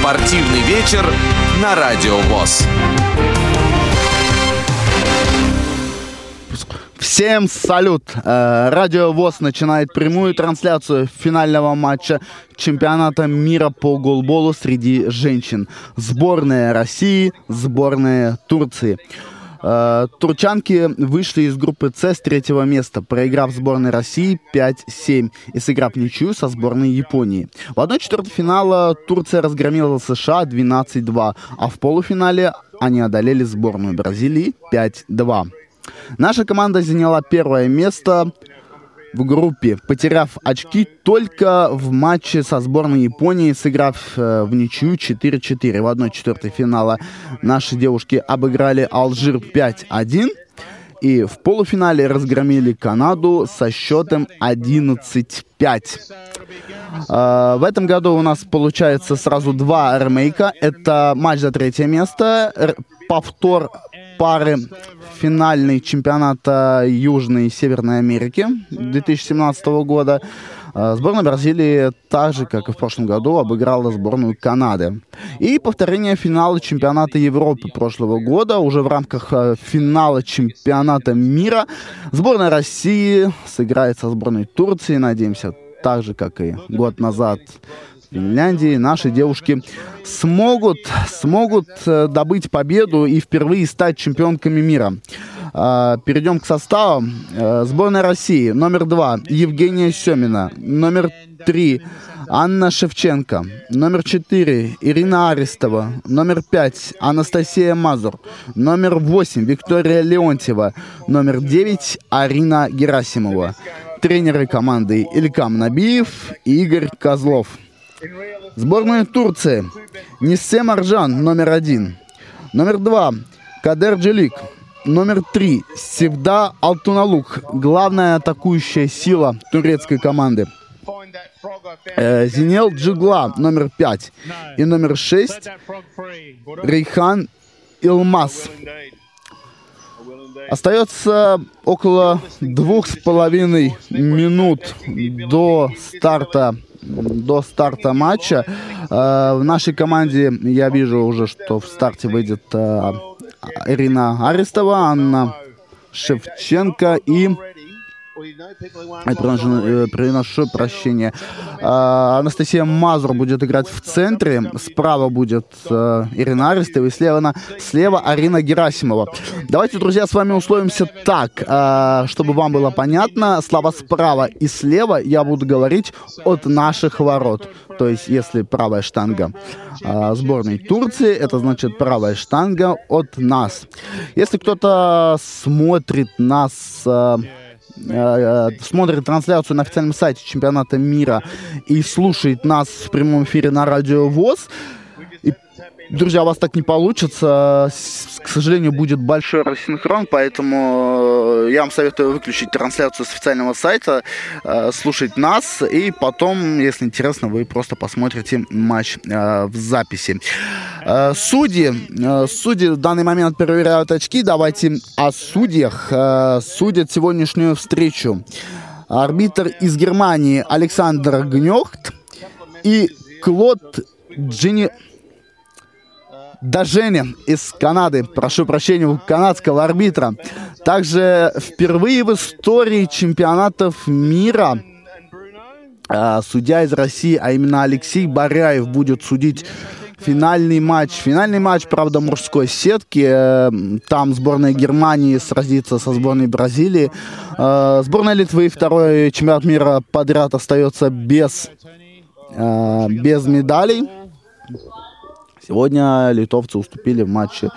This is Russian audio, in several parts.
Спортивный вечер на Радио ВОЗ. Всем салют! Э, Радио ВОЗ начинает прямую трансляцию финального матча чемпионата мира по голболу среди женщин. Сборная России, сборная Турции. Э, Турчанки вышли из группы С с третьего места, проиграв сборной России 5-7 и сыграв ничью со сборной Японии. В 1-4 финала Турция разгромила США 12-2, а в полуфинале они одолели сборную Бразилии 5-2. Наша команда заняла первое место в группе, потеряв очки только в матче со сборной Японии, сыграв э, в ничью 4-4. В 1-4 финала наши девушки обыграли Алжир 5-1 и в полуфинале разгромили Канаду со счетом 11-5. Э, в этом году у нас получается сразу два ремейка. Это матч за третье место, повтор пары финальный чемпионата Южной и Северной Америки 2017 года. Э, Сборная Бразилии, так же, как и в прошлом году, обыграла сборную Канады. И повторение финала чемпионата Европы прошлого года, уже в рамках э, финала чемпионата мира. Сборная России сыграет со сборной Турции, надеемся, так же, как и год назад Финляндии наши девушки смогут, смогут э, добыть победу и впервые стать чемпионками мира. А, Перейдем к составам. Э, Сборная России. Номер два. Евгения Семина. Номер три. Анна Шевченко. Номер четыре. Ирина Арестова. Номер пять. Анастасия Мазур. Номер восемь. Виктория Леонтьева. Номер девять. Арина Герасимова. Тренеры команды Илькам Набиев и Игорь Козлов. Сборная Турции. Ниссе Маржан, номер один. Номер два. Кадер Джелик. Номер три. Севда Алтуналук. Главная атакующая сила турецкой команды. Э, Зинел Джигла, номер пять. И номер шесть. Рейхан Илмаз. Остается около двух с половиной минут до старта до старта матча. Э, В нашей команде я вижу уже, что в старте выйдет э, Ирина Арестова, Анна Шевченко и приношу, э, приношу прощения. А, Анастасия Мазур будет играть в центре. Справа будет э, Ирина Арестова и слева, на- слева Арина Герасимова. Давайте, друзья, с вами условимся так, э, чтобы вам было понятно. Слова справа и слева я буду говорить от наших ворот. То есть, если правая штанга э, сборной Турции, это значит правая штанга от нас. Если кто-то смотрит нас смотрит трансляцию на официальном сайте чемпионата мира и слушает нас в прямом эфире на радио ВОЗ, и, друзья, у вас так не получится. К сожалению, будет большой рассинхрон, поэтому э, я вам советую выключить трансляцию с официального сайта, э, слушать нас, и потом, если интересно, вы просто посмотрите матч э, в записи. Э, Судьи, э, судьи в данный момент проверяют очки. Давайте о судьях. Э, Судят сегодняшнюю встречу. Арбитр из Германии Александр Гнехт и Клод Джини... Дажене из Канады, прошу прощения, у канадского арбитра. Также впервые в истории чемпионатов мира судья из России, а именно Алексей Баряев будет судить финальный матч. Финальный матч, правда, мужской сетки. Э, Там сборная Германии сразится со сборной Бразилии. Э, Сборная Литвы второй чемпионат мира подряд остается без, э, без медалей. Сегодня литовцы уступили в матче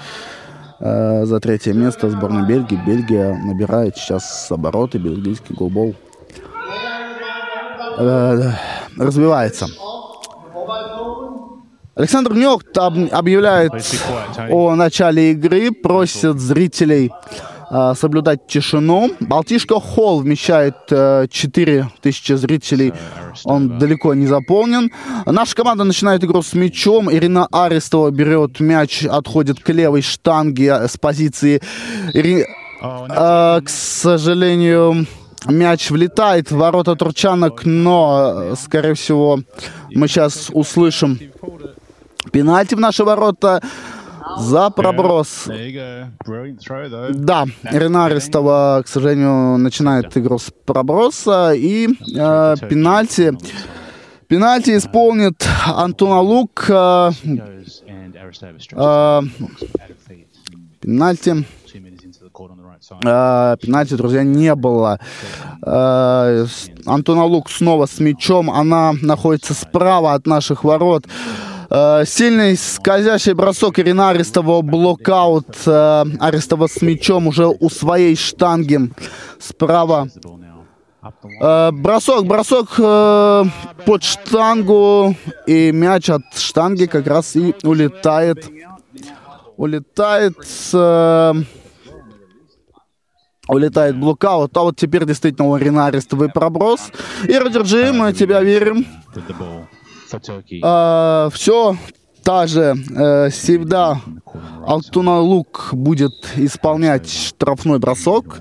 за третье место сборной Бельгии. Бельгия набирает сейчас обороты, бельгийский голбол развивается. Александр об- объявляет о начале игры, просит зрителей э, соблюдать тишину. Балтишка Холл вмещает э, 4000 зрителей. Он далеко не заполнен. Наша команда начинает игру с мячом. Ирина Арестова берет мяч, отходит к левой штанге э, с позиции. Ири- э, к сожалению, мяч влетает в ворота турчанок, но, э, скорее всего, мы сейчас услышим Пенальти в наши ворота за проброс. Да, Рена Арестова, к сожалению, начинает игру с проброса и э, пенальти. Пенальти исполнит Антона Лук. Э, э, пенальти. Э, пенальти, друзья, не было. Э, Антона Лук снова с мячом. Она находится справа от наших ворот. Э, сильный скользящий бросок Ирина Арестова, блокаут э, Арестова с мячом уже у своей штанги справа. Э, бросок, бросок э, под штангу, и мяч от штанги как раз и улетает. Улетает... Э, улетает блокаут. А вот теперь действительно у Ирины Арестовой проброс. Ира, держи, мы тебя верим. А, все та же э, всегда Алтуна Лук будет исполнять штрафной бросок.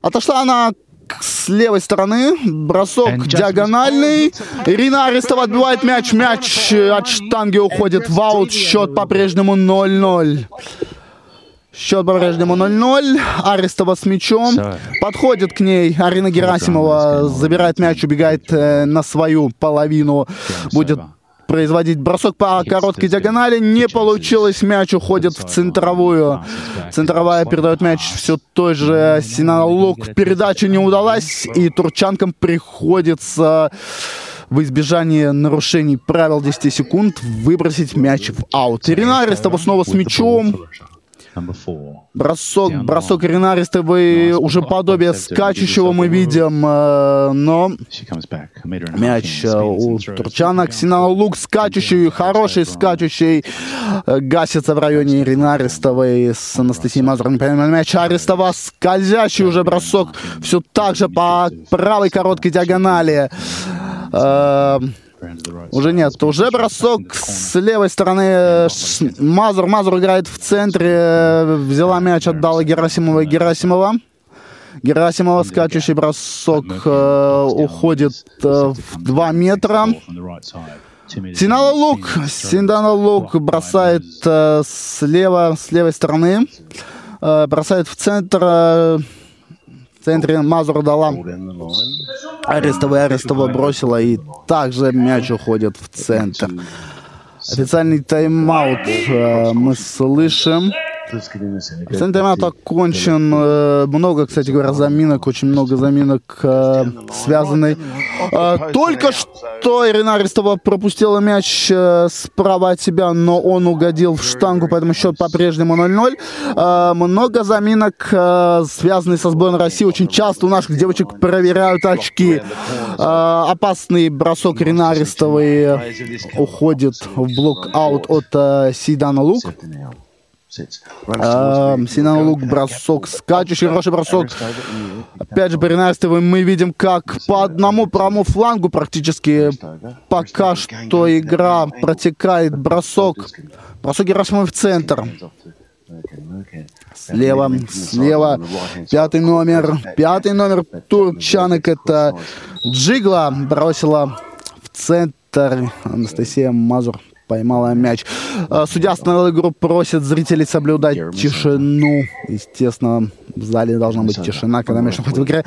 Отошла она с левой стороны, бросок диагональный. Ирина Арестова отбивает мяч, мяч от штанги уходит в аут, счет по-прежнему 0-0. Счет по-прежнему 0-0. Арестова с мячом. Подходит к ней Арина Герасимова, забирает мяч, убегает э, на свою половину. Будет производить бросок по короткой диагонали. Не получилось, мяч уходит в центровую. Центровая передает мяч все той же Синана Лук. Передача не удалась, и турчанкам приходится в избежание нарушений правил 10 секунд выбросить мяч в аут. Ирина Арестова снова с мячом. Бросок, бросок Ренаристовой уже подобие скачущего мы видим, э, но мяч э, у Турчана. Ксенана Лук скачущий, хороший скачущий, э, гасится в районе Ренаристовой с Анастасией Мазуровой. Мяч. Арестова, скользящий уже бросок, все так же по правой короткой диагонали. Уже нет, уже бросок с левой стороны. Мазур, Мазур играет в центре, взяла мяч, отдала Герасимова Герасимова. Герасимова скачущий бросок э, уходит э, в 2 метра. Синала Лук, Синдана Лук бросает э, слева, с левой стороны, э, бросает в центр. Э, центре Мазур дала Арестова Арестова бросила, и также мяч уходит в центр. Официальный тайм-аут э, мы слышим. Центр окончен. Э, много, кстати говоря, заминок, очень много заминок э, связанной. Э, только что Ирина Арестова пропустила мяч справа от себя, но он угодил в штангу, поэтому счет по-прежнему 0-0. Много заминок, связанных со сборной России. Очень часто у наших девочек проверяют очки. Опасный бросок Ирина Арестовой уходит в блок-аут от Сидана Лук. Синан Лук, бросок, скачущий, хороший бросок. Опять же, Баринарстовым мы видим, как по одному правому флангу практически пока что игра протекает. Бросок. Бросок Герасимова в центр. Слева, слева, пятый номер, пятый номер турчанок, это Джигла бросила в центр. Анастасия Мазур поймала мяч. А, судья остановил игру, просит зрителей соблюдать тишину. Естественно, в зале должна быть тишина, когда мяч находится в игре.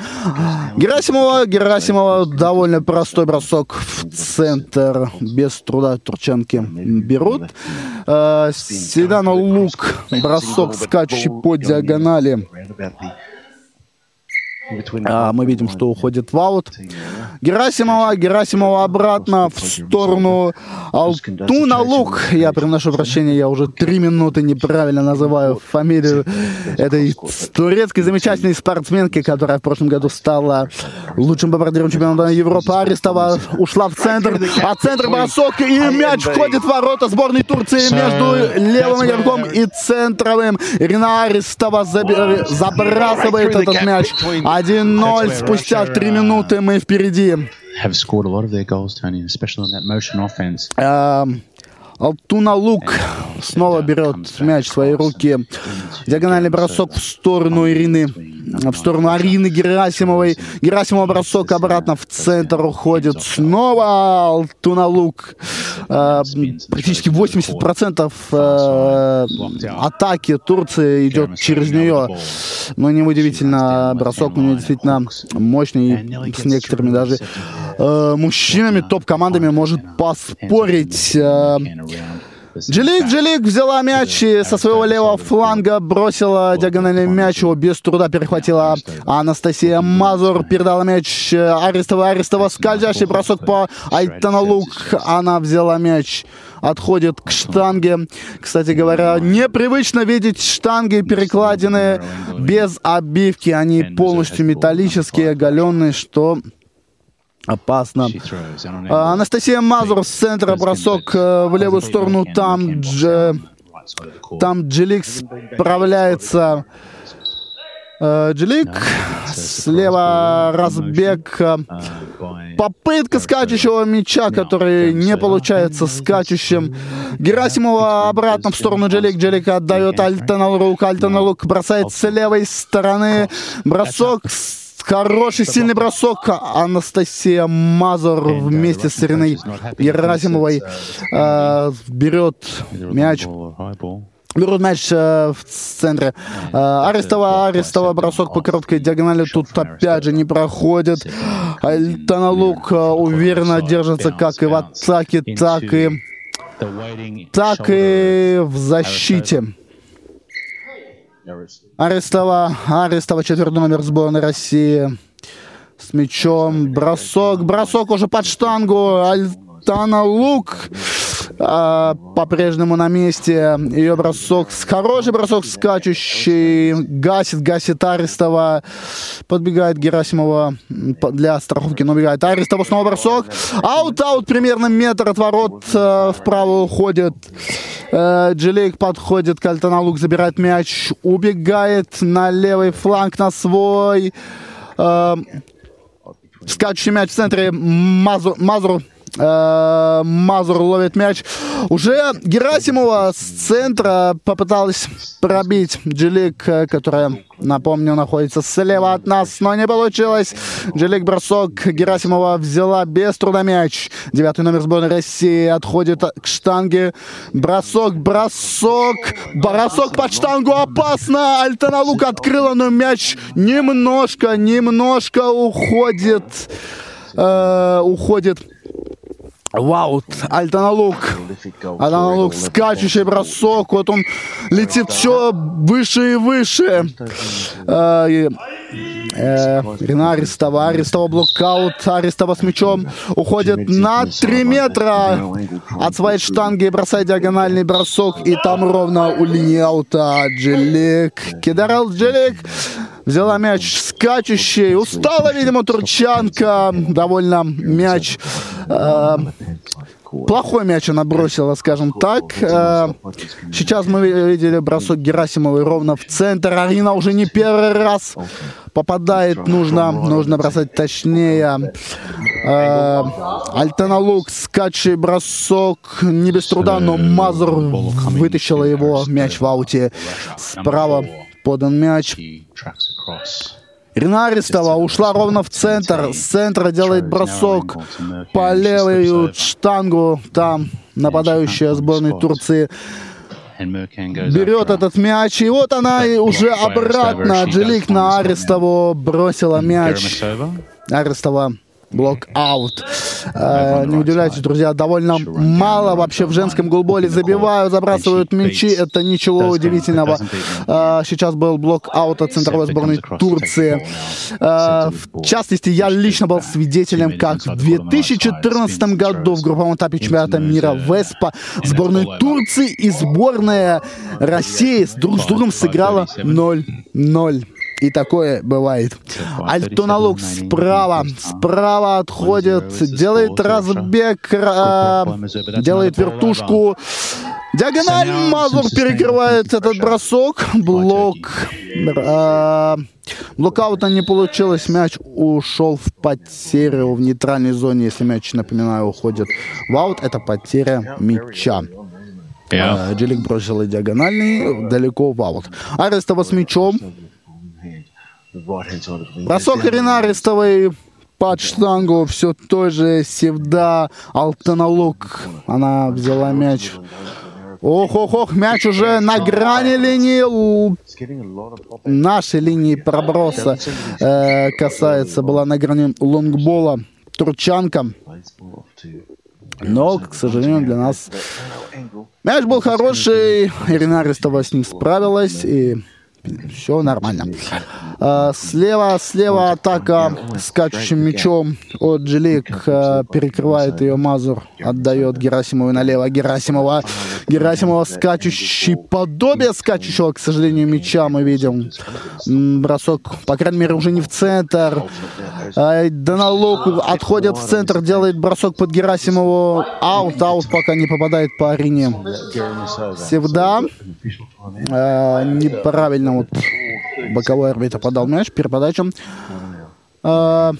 Герасимова, Герасимова, довольно простой бросок в центр. Без труда турчанки берут. А, Седана Лук, бросок скачущий по диагонали. А, мы видим, что уходит в аут. Герасимова, Герасимова обратно в сторону Алтуна Лук. Я приношу прощения, я уже три минуты неправильно называю фамилию этой турецкой замечательной спортсменки, которая в прошлом году стала лучшим бомбардиром чемпионата Европы. Арестова ушла в центр, а центр бросок и мяч входит в ворота сборной Турции между левым игроком и центровым. Ирина Арестова забрасывает этот мяч. 1-0 спустя 3 минуты мы впереди. Have scored a lot of their goals, Tony, especially on that motion offense. Um, Алтуна Лук снова берет мяч в свои руки. Диагональный бросок в сторону Ирины, в сторону Арины Герасимовой. Герасимова бросок обратно в центр уходит. Снова Алтуна Лук. Э, практически 80% э, атаки Турции идет через нее. Но неудивительно, бросок у нее действительно мощный. С некоторыми даже э, мужчинами, топ-командами может поспорить. Э, Джилик, Джилик взяла мяч и со своего левого фланга бросила диагональный мяч, его без труда перехватила Анастасия Мазур, передала мяч Арестова, Арестова, скользящий бросок по Айтаналук, она взяла мяч отходит к штанге. Кстати говоря, непривычно видеть штанги перекладины без обивки. Они полностью металлические, оголенные, что опасно. А, Анастасия Мазур с центра бросок э, в левую сторону. Там, дж... там Джилик справляется. Э, Джилик слева разбег. Э, попытка скачущего мяча, который не получается скачущим. Герасимова обратно в сторону Джилик. Джилик отдает Альтаналрук. Альтаналрук бросает с левой стороны. Бросок с Хороший, сильный бросок. Анастасия Мазур вместе с Ириной Герасимовой э, берет мяч. Берут мяч э, в центре. Э, Арестова, Арестова бросок по короткой диагонали тут опять же не проходит. Альтаналук э, уверенно держится как и в атаке, так и, так и в защите. Арестова, Арестова, четвертый номер сборной России. С мячом. Бросок, бросок уже под штангу. Альтана Лук а, по-прежнему на месте. Ее бросок, хороший бросок скачущий. Гасит, гасит Арестова. Подбегает Герасимова для страховки, но убегает Арестова. Снова бросок. Аут-аут примерно метр от ворот э, вправо уходит. Э, Джилейк подходит к Альтаналук, забирает мяч, убегает на левый фланг на свой. Э, скачущий мяч в центре. Мазур Э, Мазур ловит мяч. Уже Герасимова с центра попыталась пробить Джилик, э, которая, напомню, находится слева от нас, но не получилось. Джилик бросок. Герасимова взяла без труда мяч. Девятый номер сборной России отходит к штанге. Бросок, бросок. Бросок под штангу опасно. Альтаналук открыла, но мяч немножко, немножко уходит. Э, уходит Вау, Альтаналук. Альтаналук, скачущий бросок. Вот он летит все выше и выше. Э, э, Рина Арестова, Арестова блокаут, Арестова с мячом уходит на 3 метра от своей штанги, бросает диагональный бросок, и там ровно у линии аута Джилик. Кидарал Джилик взяла мяч скачущий. Устала, видимо, Турчанка. Довольно мяч э, плохой мяч она бросила, скажем так. Э, сейчас мы видели бросок Герасимовой ровно в центр. Арина уже не первый раз попадает. Нужно, нужно бросать точнее. Э, Альтаналук, скачий бросок. Не без труда, но Мазур вытащила его. Мяч в ауте. Справа подан мяч. Ирина Арестова ушла ровно в центр. С центра делает бросок по левую штангу. Там нападающая сборной Турции берет этот мяч. И вот она и уже обратно. Джилик на Арестову бросила мяч. Арестова блок-аут. Э, не удивляйтесь, друзья, довольно мало вообще в женском голболе забивают, забрасывают мячи. Это ничего удивительного. Э, сейчас был блок-аут от центровой сборной Турции. Э, в частности, я лично был свидетелем, как в 2014 году в групповом этапе чемпионата мира в Эспоо сборная Турции и сборная России друг с другом сыграла 0-0. И такое бывает. Альтуналук справа, справа отходит, делает разбег, э, делает вертушку. Диагональ Мазур перекрывает этот бросок. Блок. Э, блокаута не получилось. Мяч ушел в потерю в нейтральной зоне. Если мяч, напоминаю, уходит в аут, это потеря мяча. Yeah. Джилик бросила диагональный, далеко в аут. Арестова с мячом. Бросок Ирина Арестовой под штангу все той же Севда Алтаналук. Она взяла мяч. Ох, ох, ох, мяч уже на грани линии нашей линии проброса э, касается, была на грани лонгбола Турчанка. Но, к сожалению, для нас мяч был хороший, Ирина Арестова с ним справилась, и все нормально. А, слева, слева атака скачущим мячом от Джилик а, перекрывает ее Мазур, отдает Герасимову налево. Герасимова, Герасимова скачущий, подобие скачущего, к сожалению, мяча мы видим. Бросок, по крайней мере, уже не в центр. А, Доналук отходит в центр, делает бросок под Герасимову. Аут, аут пока не попадает по арене. Севда неправильно вот боковой арбитр подал мяч, переподача. А,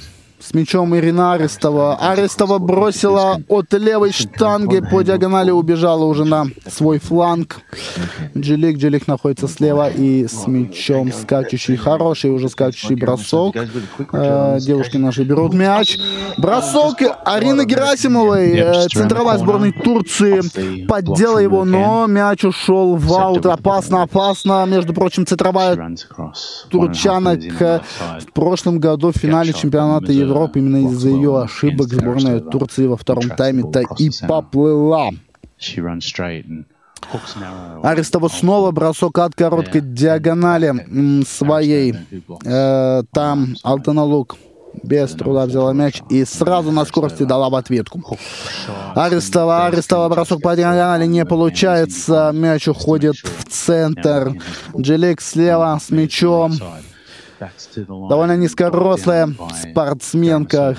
с мячом Ирина Арестова. Арестова бросила от левой штанги по диагонали, убежала уже на свой фланг. Джилик, Джилик находится слева и с мячом скачущий, хороший уже скачущий бросок. Э, девушки наши берут мяч. Бросок Арины Герасимовой, э, центровая сборной Турции, поддела его, но мяч ушел в аут. Опасно, опасно. Между прочим, центровая турчанок в прошлом году в финале чемпионата Европы Европы именно из-за ее ошибок сборная Турции во втором тайме-то и поплыла. Арестова снова бросок от короткой диагонали своей. Э, там Алтаналук без труда взяла мяч и сразу на скорости дала в ответку. Арестова, Арестова бросок по диагонали не получается. Мяч уходит в центр. Джилик слева с мячом довольно низкорослая спортсменка.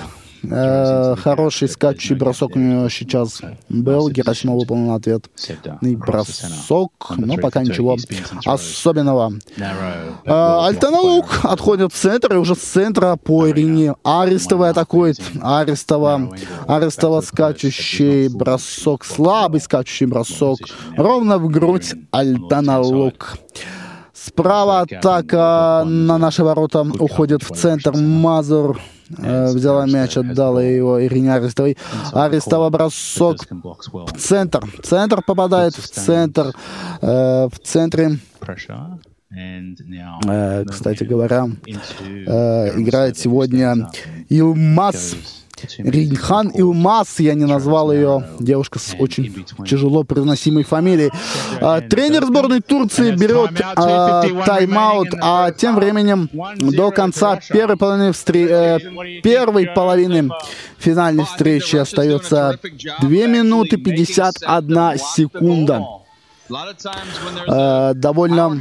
Э, хороший скачущий бросок у нее сейчас был. Герасимов выполнил ответ. И бросок, но пока ничего особенного. Э, Альтаналук отходит в центр, и уже с центра по Ирине. Арестова атакует. Арестова, Арестова скачущий бросок, слабый скачущий бросок. Ровно в грудь Альтаналук. Справа атака на наши ворота. Уходит в центр. Мазур. Э, взяла мяч, отдала его Ирине Арестовой. Арестова бросок. В центр. Центр попадает в центр. Э, в центре. Э, кстати говоря, э, играет сегодня Илмаз Ринхан Илмас, я не назвал ее, девушка с очень тяжело произносимой фамилией. А, тренер сборной Турции берет а, тайм-аут, а тем временем до конца первой половины, встр... э, первой половины финальной встречи. Остается 2 минуты 51 секунда. Э, довольно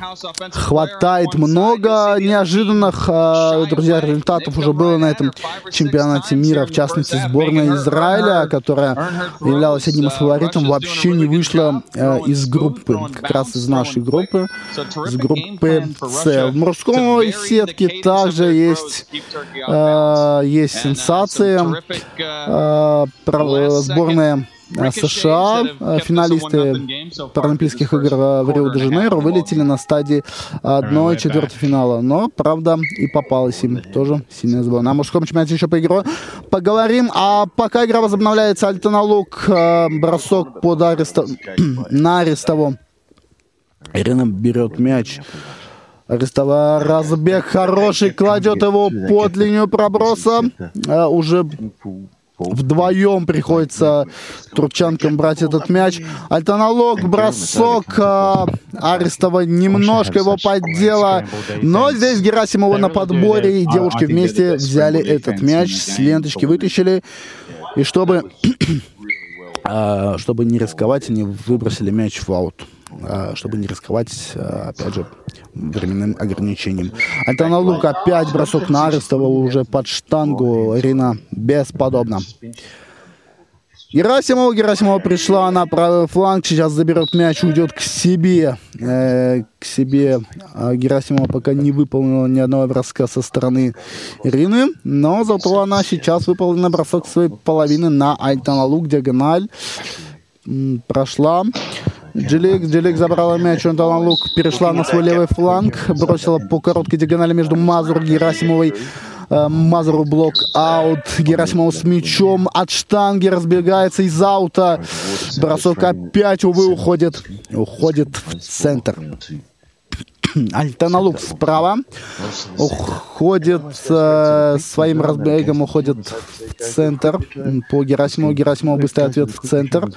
хватает много неожиданных, э, друзья, результатов уже было на этом чемпионате мира, в частности, сборная Израиля, которая являлась одним из фаворитов, вообще не вышла э, из группы, как раз из нашей группы, из группы С. В мужской сетке также есть, есть сенсации. Сборная а США, а, финалисты Паралимпийских игр в Рио-де-Жанейро, вылетели на стадии 1-4 финала. Но, правда, и попалась им тоже сильная сборная. На мужском чемпионате еще поиграю. Поговорим. А пока игра возобновляется, Альтаналук, а, бросок под Арестов... на Арестову. Ирина берет мяч. Арестова разбег хороший, кладет его под линию проброса. Уже Вдвоем приходится турчанкам брать этот мяч. Альтаналог, бросок. А, Арестова немножко его поддела. Но здесь Герасимова на подборе, и девушки вместе взяли этот мяч, с ленточки вытащили. И чтобы, а, чтобы не рисковать, они выбросили мяч в аут. А, чтобы не рисковать, а, опять же, временным ограничением. Антона Лук опять бросок на Арестова уже под штангу. Ирина бесподобно. Герасимова, Герасимова пришла на правый фланг, сейчас заберет мяч, уйдет к себе. Э, к себе а Герасимова пока не выполнила ни одного броска со стороны Ирины, но зато она сейчас выполнила бросок своей половины на Альтаналук, диагональ. Прошла. Джилик, Джилик забрала мяч, Антона Лук перешла на свой левый фланг, бросила по короткой диагонали между Мазур Герасимовой. Э, Мазуру блок аут. Герасимов с мячом от штанги разбегается из аута. Бросок опять, увы, уходит, уходит в центр. Альтаналук справа уходит э, своим разбегом уходит в центр по Герасимову. Герасимов быстрый ответ в центр.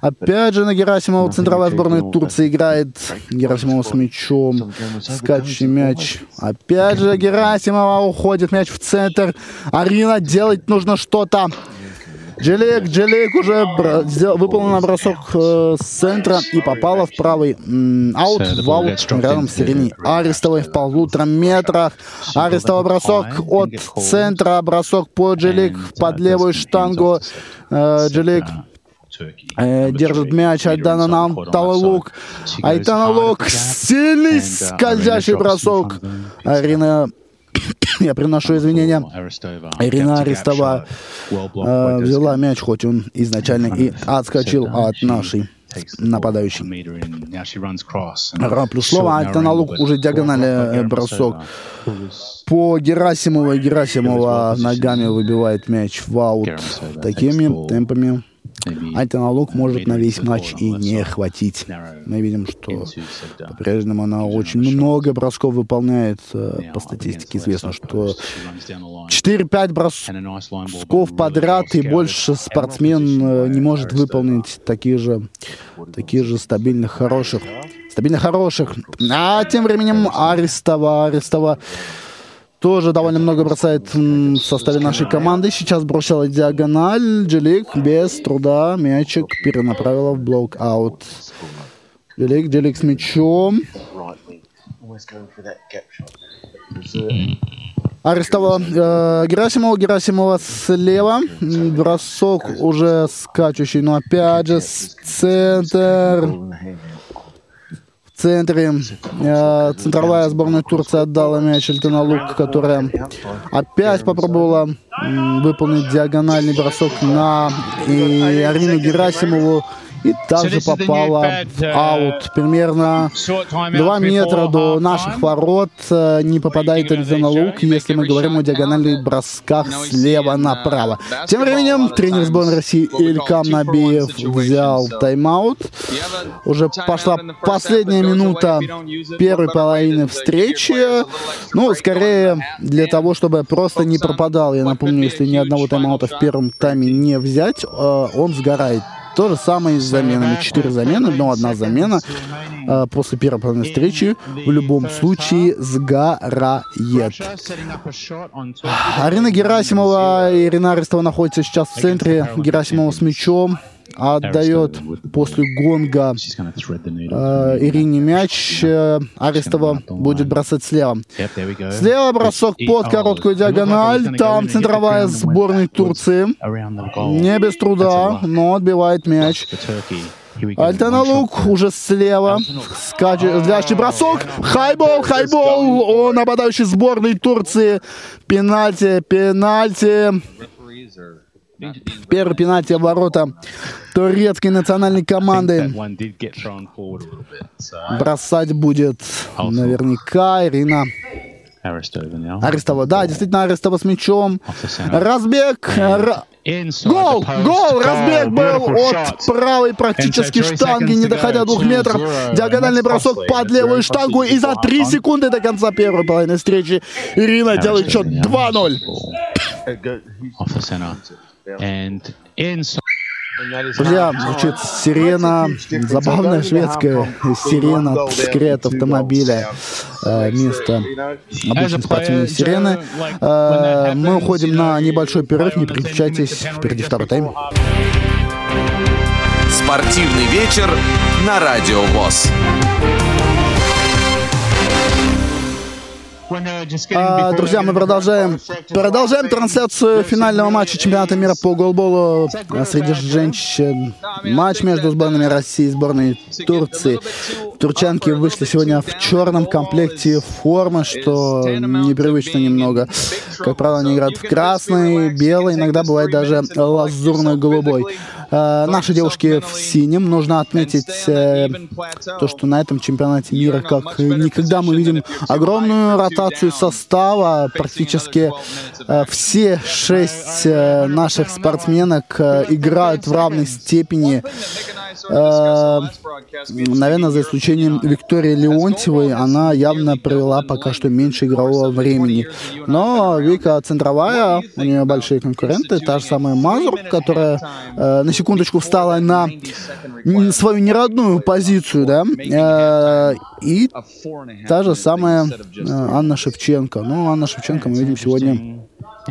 Опять же на Герасимова центровая сборная Турции играет. Герасимова с мячом. Скачущий мяч. Опять же Герасимова уходит мяч в центр. Арина, делать нужно что-то. Джелик, Джелик уже выполнил бросок э, с центра и попала в правый м, аут, в аут рядом с Ириной Арестовой в полутора метрах. Арестова бросок от центра, бросок по Джелик под левую штангу. Э, Джелик э, держит мяч, Айдана нам Талалук. Айдана Лук, сильный скользящий бросок. Арина я приношу извинения. Ирина Арестова э, взяла мяч, хоть он изначально и отскочил от нашей нападающий. Плюс слово Альтаналук уже диагональный бросок по Герасимову. Герасимова ногами выбивает мяч в аут такими темпами. Антиналог может на весь матч и не хватить. Мы видим, что по-прежнему она очень много бросков выполняет. Э, по статистике известно, что 4-5 бросков подряд и больше спортсмен э, не может выполнить такие же, такие же стабильных, хороших. Стабильно хороших. А тем временем Арестова, Арестова тоже довольно много бросает в составе нашей команды. Сейчас бросила диагональ. Джелик без труда мячик перенаправила в блок-аут. Джелик, Джелик с мячом. Арестовала э, Герасимова. Герасимова слева. Бросок уже скачущий, но опять же центр центре. Э, центровая сборная Турции отдала мяч Альтина Лук, которая опять попробовала выполнить диагональный бросок на Арину Герасимову и также попала в аут. Примерно 2 метра до наших ворот э, не попадает Эльзана Лук, если мы говорим о диагональных бросках слева направо. Тем временем тренер сборной России Илькам Набиев взял тайм-аут. Уже пошла последняя минута первой половины встречи. Ну, скорее для того, чтобы просто не пропадал. Я напомню, если ни одного тайм-аута в первом тайме не взять, э, он сгорает то же самое с заменами. Четыре замены, но одна замена э, после первой половины встречи в любом случае сгорает. Арина Герасимова и Ирина Арестова находятся сейчас в центре. Герасимова с мячом отдает после гонга э, Ирине мяч. Э, Арестова будет бросать слева. Слева бросок под короткую диагональ. Там центровая сборной Турции. Не без труда, но отбивает мяч. Альтана Лук уже слева. Скачет, бросок. Хайбол, хайбол. О, нападающий сборной Турции. Пенальти, пенальти. Первый пенальти в ворота турецкой национальной команды. Бросать будет наверняка Ирина Арестова. Да, действительно, Арестова с мячом. Разбег. Гол! Гол! Разбег был от правой практически штанги, не доходя двух метров. Диагональный бросок под левую штангу. И за три секунды до конца первой половины встречи Ирина делает счет 2-0. Друзья, звучит сирена, забавная шведская сирена, скрет автомобиля э, вместо обычной спортивной сирены. Э, мы уходим на небольшой перерыв, не переключайтесь, впереди второй тайм. Спортивный вечер на Радио ВОЗ. А, друзья, мы продолжаем, продолжаем трансляцию финального матча чемпионата мира по голболу. Среди женщин. Матч между сборными России и сборной Турции. Турчанки вышли сегодня в черном комплекте формы, что непривычно немного. Как правило, они играют в красный, белый, иногда бывает даже лазурно-голубой. Э, наши девушки в синем. Нужно отметить э, то, что на этом чемпионате мира, как никогда, мы видим огромную ротацию состава. Практически э, все шесть наших спортсменок играют в равной степени. Наверное, за исключением Виктории Леонтьевой, она явно провела пока что меньше игрового времени. Но Вика центровая, у нее большие конкуренты, та же самая Мазур, которая э, секундочку встала на свою неродную позицию, да, э, и та же самая э, Анна Шевченко. Ну, Анна Шевченко мы видим сегодня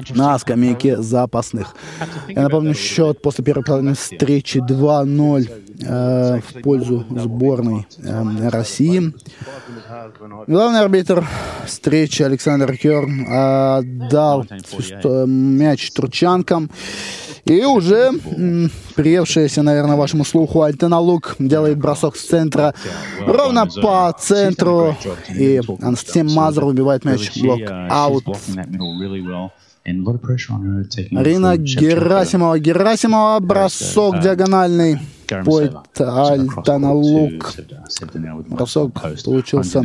на скамейке запасных. Я напомню, счет после первой половины встречи 2-0 э, в пользу сборной э, России. Главный арбитр встречи Александр Керн отдал э, мяч турчанкам. И уже приевшаяся, наверное, вашему слуху Альтена делает бросок с центра ровно по центру. И Анастасия Мазур выбивает мяч блок аут. Арина Герасимова. Герасимова бросок диагональный. Пойт Альтаналук. Бросок получился,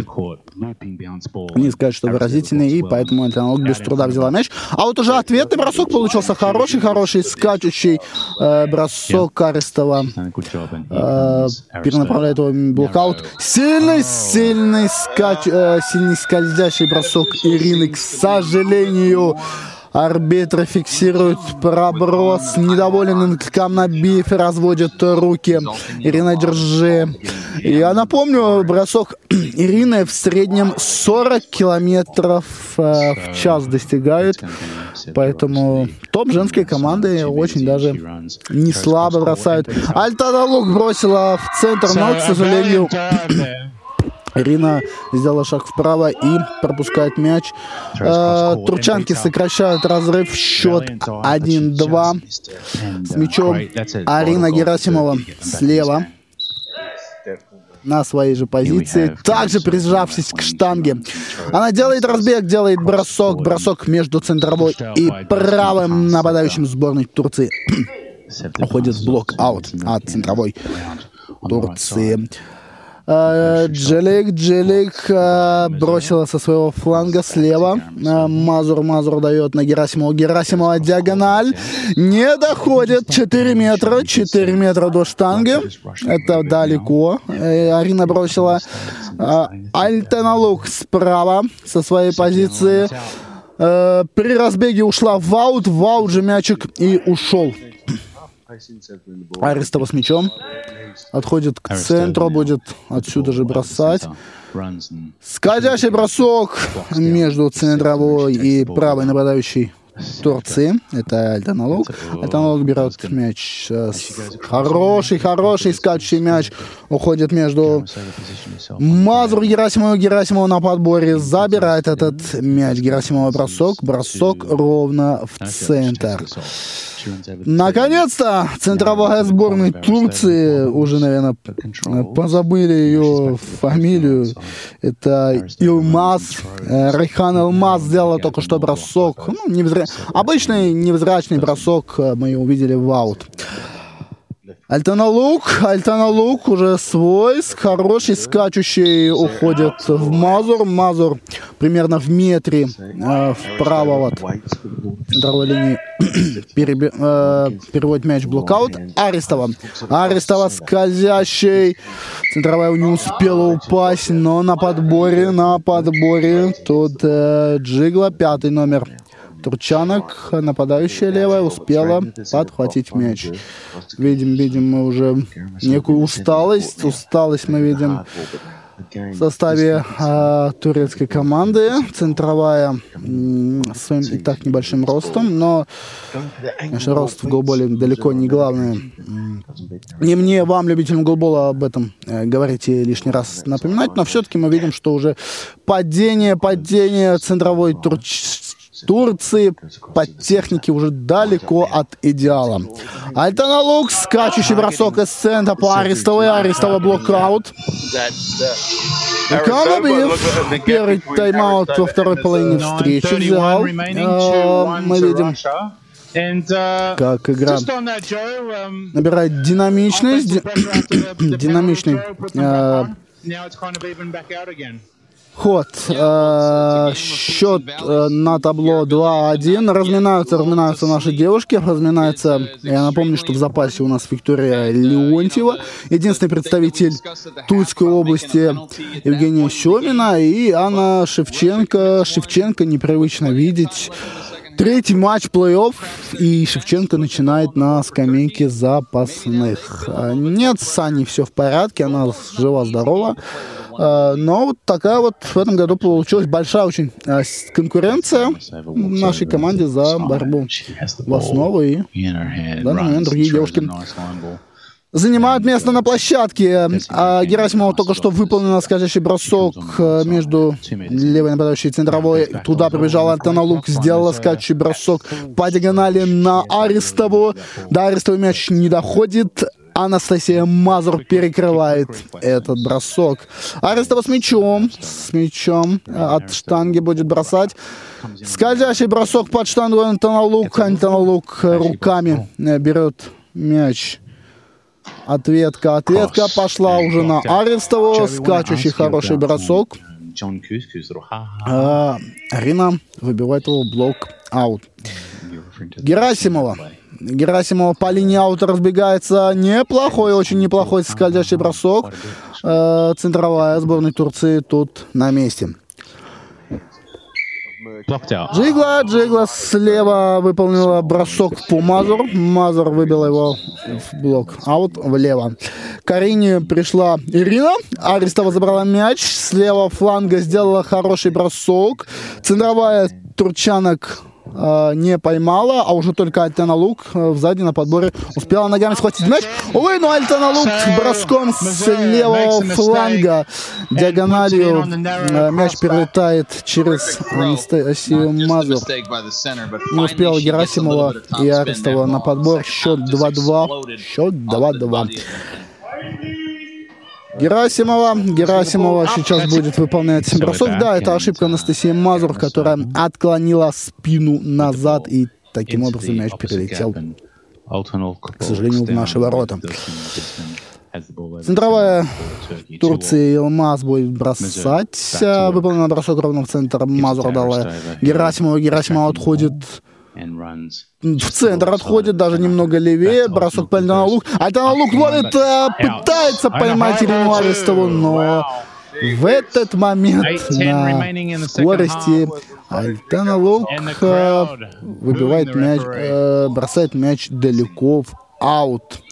не сказать, что выразительный, и поэтому Альтаналук без труда взяла мяч. А вот уже ответный бросок получился хороший-хороший, скачущий э, бросок Арестова. Э, перенаправляет его блокаут. Сильный-сильный скач, э, сильный скользящий бросок Ирины, к сожалению, Арбитры фиксируют проброс. Недоволен Камнабиев разводит руки. Ирина, держи. Я напомню, бросок Ирины в среднем 40 километров э, в час достигает. Поэтому топ женской команды очень даже не слабо бросают. Альтана Лук бросила в центр, но, к сожалению, Ирина сделала шаг вправо и пропускает мяч. Э, турчанки сокращают разрыв. Счет 1-2. С мячом. Арина Герасимова слева. На своей же позиции, также прижавшись к штанге. Она делает разбег, делает бросок, бросок между центровой и правым нападающим сборной Турции. Уходит блок-аут от центровой Турции. Э, Джелик, Джелик э, бросила со своего фланга слева. Э, Мазур, Мазур дает на Герасимова. Герасимова диагональ. Не доходит. 4 метра. 4 метра до штанги. Это далеко. Арина бросила. Альтеналук справа со своей позиции. При разбеге ушла в аут. В аут же мячик и ушел. Арестова с мячом. Отходит к центру, будет отсюда же бросать. Скользящий бросок между центровой и правой нападающей Турции. Это Альтаналог. Альтаналог берет мяч. Хороший, хороший скачущий мяч. Уходит между Мазур Герасимову. Герасимову на подборе забирает этот мяч. Герасимова бросок. Бросок ровно в центр. Наконец-то центровая сборная Турции, уже, наверное, позабыли ее фамилию. Это Илмаз. Э, Рейхан Илмаз сделала только что бросок. Ну, невзра... Обычный невзрачный бросок э, мы увидели в аут. Альтана Лук, Альтана Лук уже свой, хороший, скачущий, уходит в Мазур. Мазур примерно в метре э, вправо от центровой линии переби, э, переводит мяч блокаут. Арестова. Арестова скользящий. Центровая не успела упасть, но на подборе, на подборе тут э, Джигла, пятый номер Турчанок, нападающая левая, успела подхватить мяч. Видим, видим мы уже некую усталость. Усталость мы видим в составе э, турецкой команды. Центровая э, своим и так небольшим ростом, но, конечно, рост в голболе далеко не главное. Не мне, вам, любителям голбола, об этом э, говорите лишний раз напоминать, но все-таки мы видим, что уже падение, падение центровой турч Турции по технике уже далеко от идеала. Альтана Лук, скачущий бросок из центра по Арестовой, Арестова блокаут. Камабиев первый тайм-аут во второй половине встречи взял. Э, мы видим как игра набирает динамичность, динамичный э, ход. Э, счет э, на табло 2-1. Разминаются, разминаются наши девушки. Разминается, я напомню, что в запасе у нас Виктория Леонтьева, единственный представитель Тульской области Евгения Семина и Анна Шевченко. Шевченко непривычно видеть Третий матч плей-офф, и Шевченко начинает на скамейке запасных. А, нет, с Аней все в порядке, она жива-здорова. А, но вот такая вот в этом году получилась большая очень а, конкуренция нашей команде за борьбу в основу. И в данный момент другие девушки занимают место на площадке. А Герасимова только что выполнил скачущий бросок э, между левой нападающей и центровой. Туда прибежал Антона Лук, сделала скачущий бросок по диагонали на Арестову. До Арестову мяч не доходит. Анастасия Мазур перекрывает этот бросок. Арестова с мячом. С мячом от штанги будет бросать. Скользящий бросок под штангу Антона Лук. Антона Лук руками берет мяч Ответка, ответка пошла уже на Арестову. Скачущий хороший бросок. А, Арина выбивает его блок аут. Герасимова. Герасимова по линии аута разбегается. Неплохой, очень неплохой скользящий бросок. А, центровая сборной Турции тут на месте. Джигла, Джигла слева выполнила бросок по Мазур. Мазур выбил его в блок. Аут влево. Карине пришла Ирина. Арестова забрала мяч. Слева фланга сделала хороший бросок. Центровая Турчанок э, не поймала, а уже только Альтана Лук э, сзади на подборе успела ногами схватить мяч. Увы, но Альтана Лук броском с левого фланга диагональю э, мяч перелетает через Анастасию Мазур. Не успела Герасимова и Арестова на подбор. Счет 2-2. Счет 2-2. Герасимова. Герасимова сейчас будет выполнять бросок. Да, это ошибка Анастасии Мазур, которая отклонила спину назад и таким образом мяч перелетел, к сожалению, в наши ворота. Центровая Турции Илмаз будет бросать. Выполнен бросок ровно в центр. Мазур дала Герасимова. Герасимова отходит в центр отходит, даже немного левее, бросок по Альтана Лук. Альтана Лук ловит, пытается поймать Ирину но в этот момент на скорости Альтана Лук выбивает мяч, э, бросает мяч далеко в аут.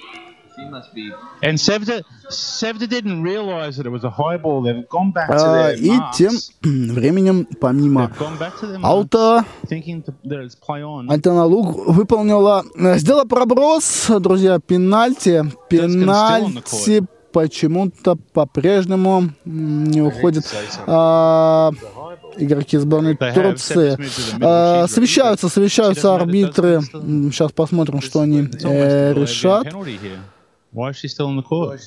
And Sevda, Sevda didn't realize that it was a high ball. They've gone back to their И тем временем, помимо аута, Антона Луг выполнила, сделала проброс, друзья, пенальти. Пенальти почему-то по-прежнему не уходит. А, игроки сборной Турции. А, совещаются, совещаются арбитры. Сейчас посмотрим, что они э, решат. Why is she still on the court?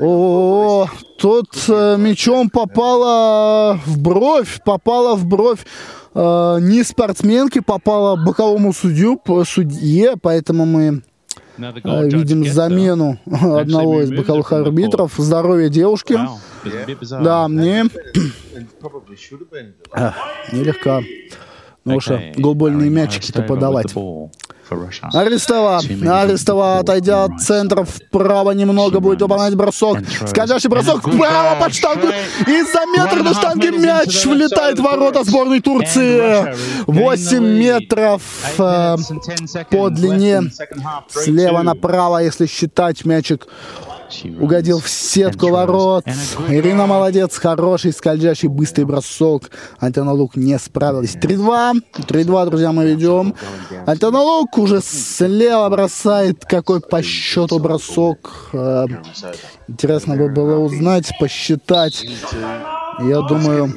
О, тут э, мячом попала в бровь, попала в бровь э, не спортсменке, попала боковому судью, судье, поэтому мы э, видим замену одного из боковых арбитров. Здоровье девушки. Да, мне нелегко. Ну что, голбольные мячики-то подавать. Арестова. Арестова, отойдя от центра вправо немного, будет выполнять бросок. Скользящий бросок. вправо под штангу. И за метр до штанги мяч влетает в ворота сборной Турции. 8 метров э, по длине. Слева направо, если считать мячик угодил в сетку ворот. Ирина молодец, хороший, скользящий, быстрый бросок. Антона Лук не справилась. 3-2. 3-2, друзья, мы ведем. Антона Лук уже слева бросает. Какой по счету бросок. Э, интересно бы было узнать, посчитать. Я думаю,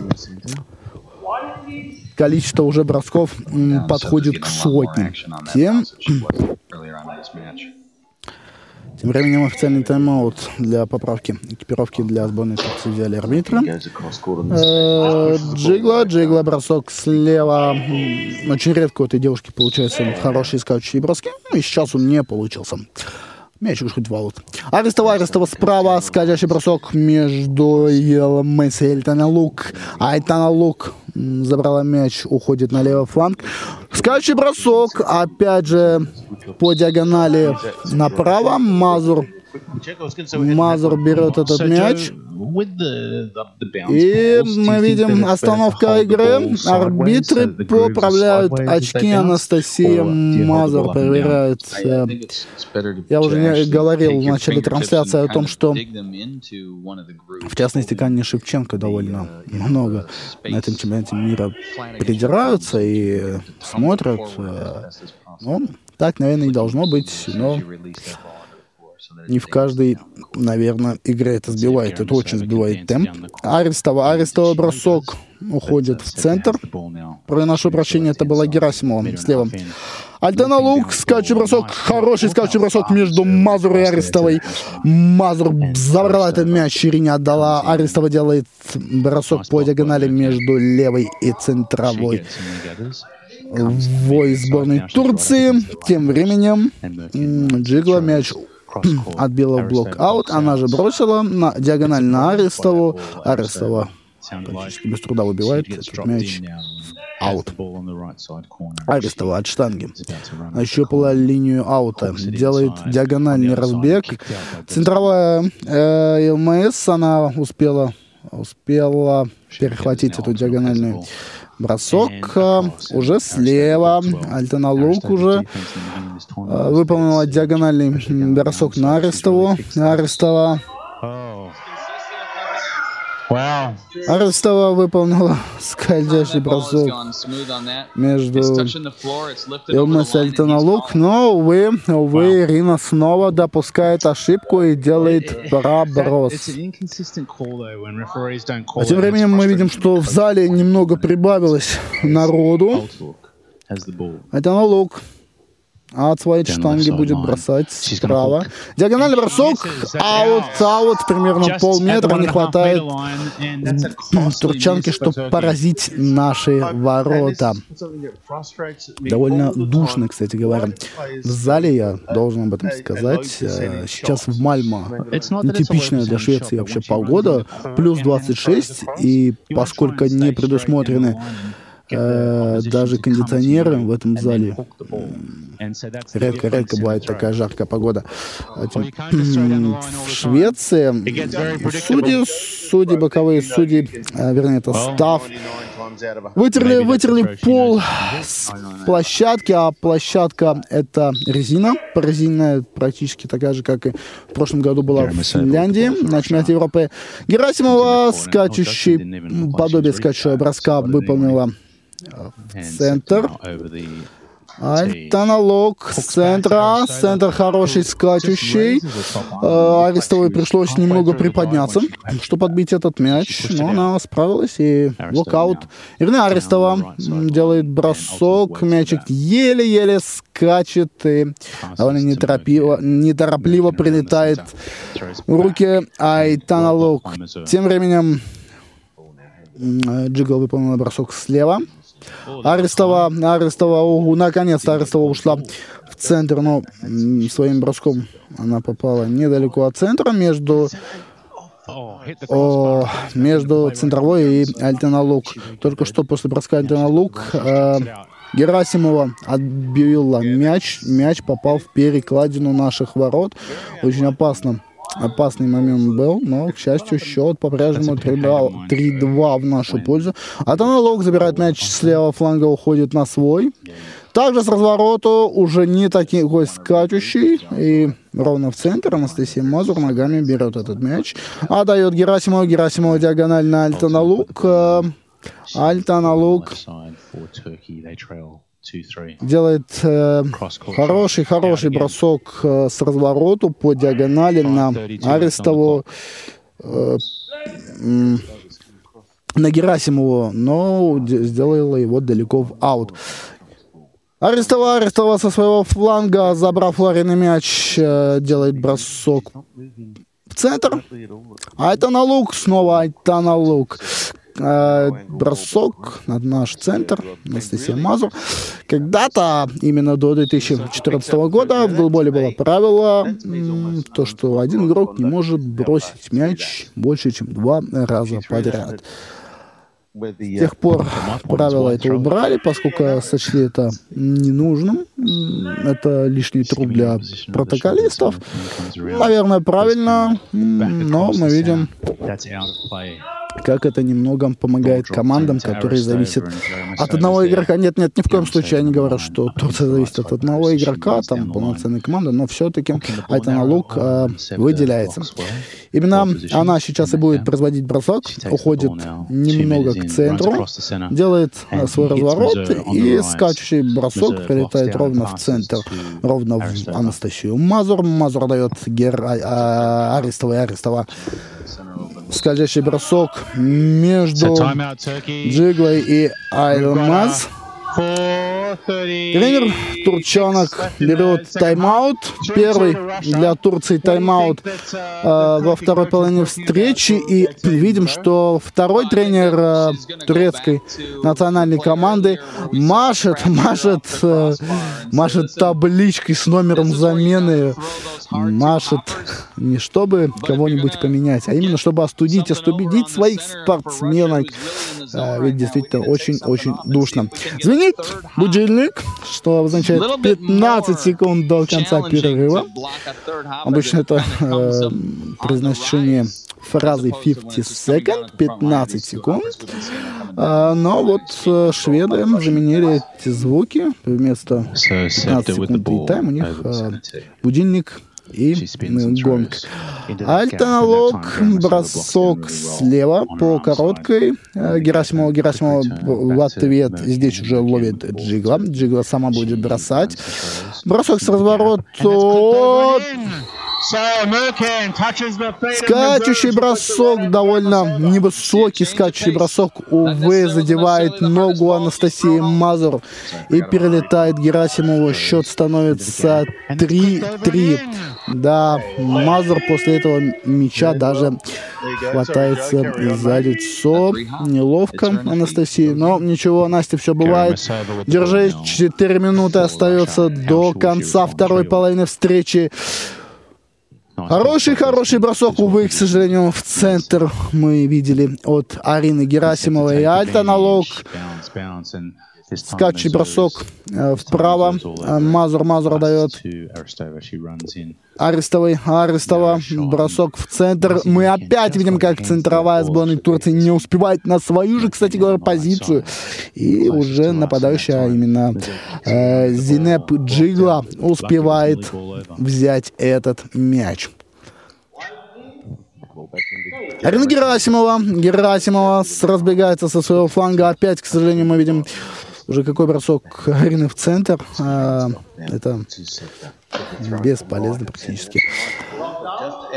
количество уже бросков подходит к сотне. Тем Тем временем официальный тайм-аут для поправки экипировки для сборной Турции взяли арбитры. Э, Джигла, Джигла, бросок слева. Очень редко у этой девушки получаются хорошие скачущие броски. Ну, и сейчас он не получился. Мяч хоть в аут. Арестова, Арестова справа. Скачащий бросок между Елмес и Эльтана Лук. Айтана Лук забрала мяч, уходит на левый фланг. Скачущий бросок. Опять же по диагонали направо. Мазур Мазур берет этот мяч. И мы видим остановка игры. Арбитры поправляют очки. Анастасия Мазур проверяет. Я уже не говорил в начале трансляции о том, что в частности Канни Шевченко довольно много на этом чемпионате мира придираются и смотрят. Э, ну, так, наверное, и должно быть, но не в каждой, наверное, игре это сбивает. Это очень сбивает темп. Арестова. Арестова бросок уходит в центр. Проношу прощения, это была Герасимова слева. Альтана Лук, скачу бросок, хороший скачу бросок между Мазур и Арестовой. Мазур забрала этот мяч, Ширине отдала. Арестова делает бросок по диагонали между левой и центровой вой сборной Турции. Тем временем Джигла мяч отбила в блок аут, она же бросила на диагональ на Арестову. Арестова практически без труда выбивает этот мяч аут. Арестова от штанги. Ощупала линию аута. Делает диагональный разбег. Центровая э, ЛМС, она успела, успела перехватить эту диагональную бросок э, уже слева. Альтана Лук уже э, выполнила диагональный бросок на Арестову. Арестова Арестова выполнила скользящий бросок между Илмес и Альтона Лук, но, увы, увы, Ирина снова допускает ошибку и делает проброс. А тем временем мы видим, что в зале немного прибавилось народу. Лук. а от своей штанги будет бросать справа. Диагональный бросок, аут, аут, примерно полметра, не хватает турчанки, чтобы поразить наши ворота. Довольно душно, кстати говоря. В зале, я должен об этом сказать, э, сейчас в Мальмо. Нетипичная для Швеции вообще погода, плюс 26, и поскольку не предусмотрены даже кондиционеры в этом зале. Редко-редко бывает такая жаркая погода. В Швеции судьи, судьи, боковые судьи, э, вернее, это став, вытерли, вытерли пол с площадки, а площадка это резина, прорезиненная, практически такая же, как и в прошлом году была в Финляндии на чемпионате Европы. Герасимова, скачущий, подобие скачущего броска, выполнила центр. Альтаналог с центра. Центр хороший, скачущий. Э, Арестовой пришлось немного приподняться, чтобы отбить этот мяч. Но она справилась и локаут. Ирина Арестова делает бросок. Мячик еле-еле скачет и довольно неторопливо, неторопливо прилетает в руки Айтаналог. Тем временем Джигл выполнил бросок слева. Арестова, Арестова, наконец-то Арестова ушла в центр, но своим броском она попала недалеко от центра между о, между центровой и Альтена Лук. Только что после броска Альтена Лук э, Герасимова отбила мяч. Мяч попал в перекладину наших ворот. Очень опасно опасный момент был, но, к счастью, счет по-прежнему 3-2 в нашу пользу. А Таналог забирает мяч с левого фланга, уходит на свой. Также с развороту уже не такой скачущий. И ровно в центр Анастасия Мазур ногами берет этот мяч. Отдает Герасимову. Герасимова диагонально Альтаналук. Альтаналук делает э, хороший, хороший бросок э, с развороту по диагонали на Арестову, э, на Герасимову, но сделала его далеко в аут. Арестова, Арестова со своего фланга, забрав Ларин мяч, э, делает бросок в центр. А это на лук, снова это на лук. Э, бросок на наш центр, Анастасия Мазур. Когда-то, именно до 2014 года, в голболе было правило, то, что один игрок не может бросить мяч больше, чем два раза подряд. С тех пор правила это убрали, поскольку сочли это ненужным. Это лишний труд для протоколистов. Наверное, правильно, но мы видим как это немного помогает командам, которые зависят от одного игрока. Нет, нет, ни в коем случае я не говорю, что Турция зависит от одного игрока, там полноценная команда, но все-таки Айтаналук э, выделяется. Именно она сейчас и будет производить бросок, уходит немного к центру, делает свой разворот и скачущий бросок прилетает ровно в центр, ровно в Анастасию Мазур. Мазур дает Гер... А, Арестова и Арестова скользящий бросок между Джиглой и Айлмаз. Тренер Турчанок берет тайм-аут. Первый для Турции тайм-аут э, во второй половине встречи. И видим, что второй тренер э, турецкой национальной команды машет, машет, э, машет табличкой с номером замены. Машет не чтобы кого-нибудь поменять, а именно чтобы остудить, остудить своих спортсменок. Э, ведь действительно очень-очень душно. Звенит звонит будильник, что означает 15 секунд до конца перерыва. Обычно это э, произношение фразы 50 second, 15 секунд. А, но вот э, шведы заменили эти звуки вместо 15 секунд тайм. У них э, будильник и гонг. Альтаналог, бросок слева по короткой. Э, Герасимова, Герасимова в ответ. здесь уже ловит Джигла. Джигла сама будет бросать. Бросок с разворота Скачущий бросок, довольно невысокий скачущий бросок, увы, задевает ногу Анастасии Мазур и перелетает Герасимову. Счет становится 3-3. Да, Мазур после этого мяча даже хватается за лицо. Неловко Анастасии, но ничего, Настя, все бывает. Держись, 4 минуты остается до конца второй половины встречи. Хороший-хороший бросок, увы, к сожалению, в центр мы видели от Арины Герасимовой и Альта налог. Скачий бросок э, вправо. Э, Мазур Мазур дает Арестовой. Арестова. Бросок в центр. Мы опять видим, как центровая сборная Турции не успевает на свою же, кстати говоря, позицию. И уже нападающая именно э, Зинеп Джигла успевает взять этот мяч. Арина Герасимова. Герасимова разбегается со своего фланга. Опять, к сожалению, мы видим уже какой бросок Арины в центр. А, это бесполезно практически.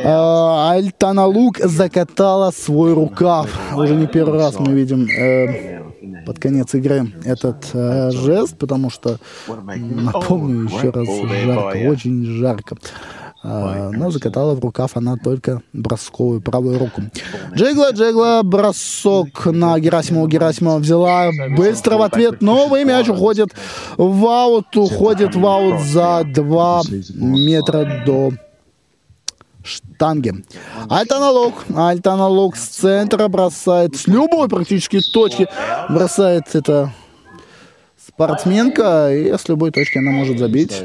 А, Альтана Лук закатала свой рукав. Уже не первый раз мы видим э, под конец игры этот э, жест, потому что, напомню еще раз, жарко, очень жарко. А, но закатала в рукав она только бросковую правую руку. Джегла, Джегла, бросок на Герасимова. Герасимова взяла быстро в ответ. Новый мяч уходит в аут. Уходит в аут за 2 метра до штанги. Альтаналог. Альтаналог с центра бросает с любой практически точки. Бросает это спортсменка, и с любой точки она может забить,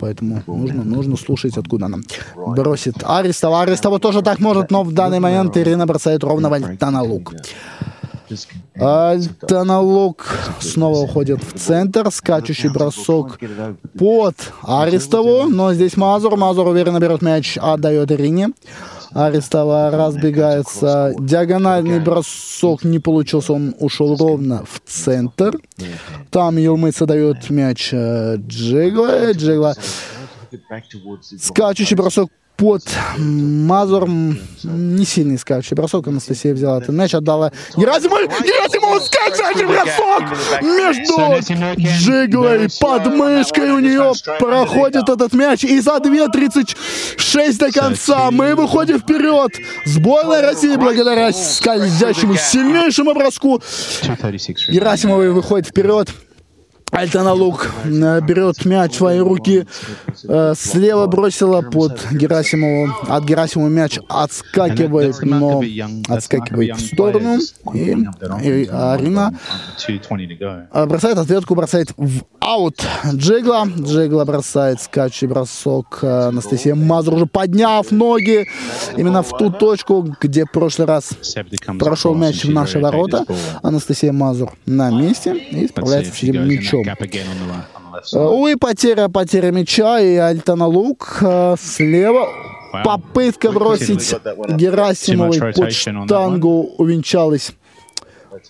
поэтому нужно, нужно слушать, откуда она бросит Арестова. Арестова тоже так может, но в данный момент Ирина бросает ровно в Альтаналук. Альтаналук снова уходит в центр, скачущий бросок под Арестову, но здесь Мазур, Мазур уверенно берет мяч, отдает Ирине. Арестова разбегается. Диагональный бросок не получился, он ушел ровно в центр. Там Юлмыца дает мяч э, Джигла. Джигла Скачущий бросок под Мазур не сильный скачущий бросок. Анастасия взяла этот мяч, отдала Герасиму. Герасиму скачущий бросок между Джиглой под мышкой у нее проходит этот мяч. И за 2.36 до конца мы выходим вперед. Сборная России благодаря скользящему сильнейшему броску. Герасимовой выходит вперед. Альтана Лук э, берет мяч в свои руки, э, слева бросила под Герасимову, от Герасимова мяч отскакивает, но отскакивает в сторону, и, и Арина э, бросает ответку, бросает в аут Джигла, Джигла бросает скачущий бросок, Анастасия Мазур уже подняв ноги именно в ту точку, где в прошлый раз прошел мяч в наши ворота, Анастасия Мазур на месте и справляется с этим мячом. Увы, потеря, потеря мяча и Альтана Лук э, слева. Попытка бросить Герасимовой под штангу увенчалась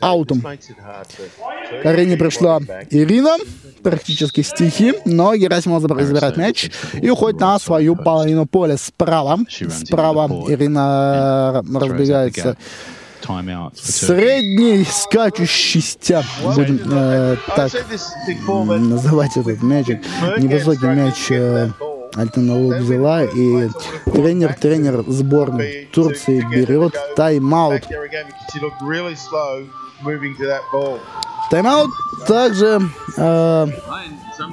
аутом. К арене пришла Ирина, практически стихи, но Герасимов забирает мяч и уходит на свою половину поля. Справа. Справа Ирина разбегается Средний скачущийся, будем э, так называть этот мячик, невысокий мяч э, Альтаналук взяла, и тренер, тренер сборной Турции берет тайм-аут. Тайм-аут также э,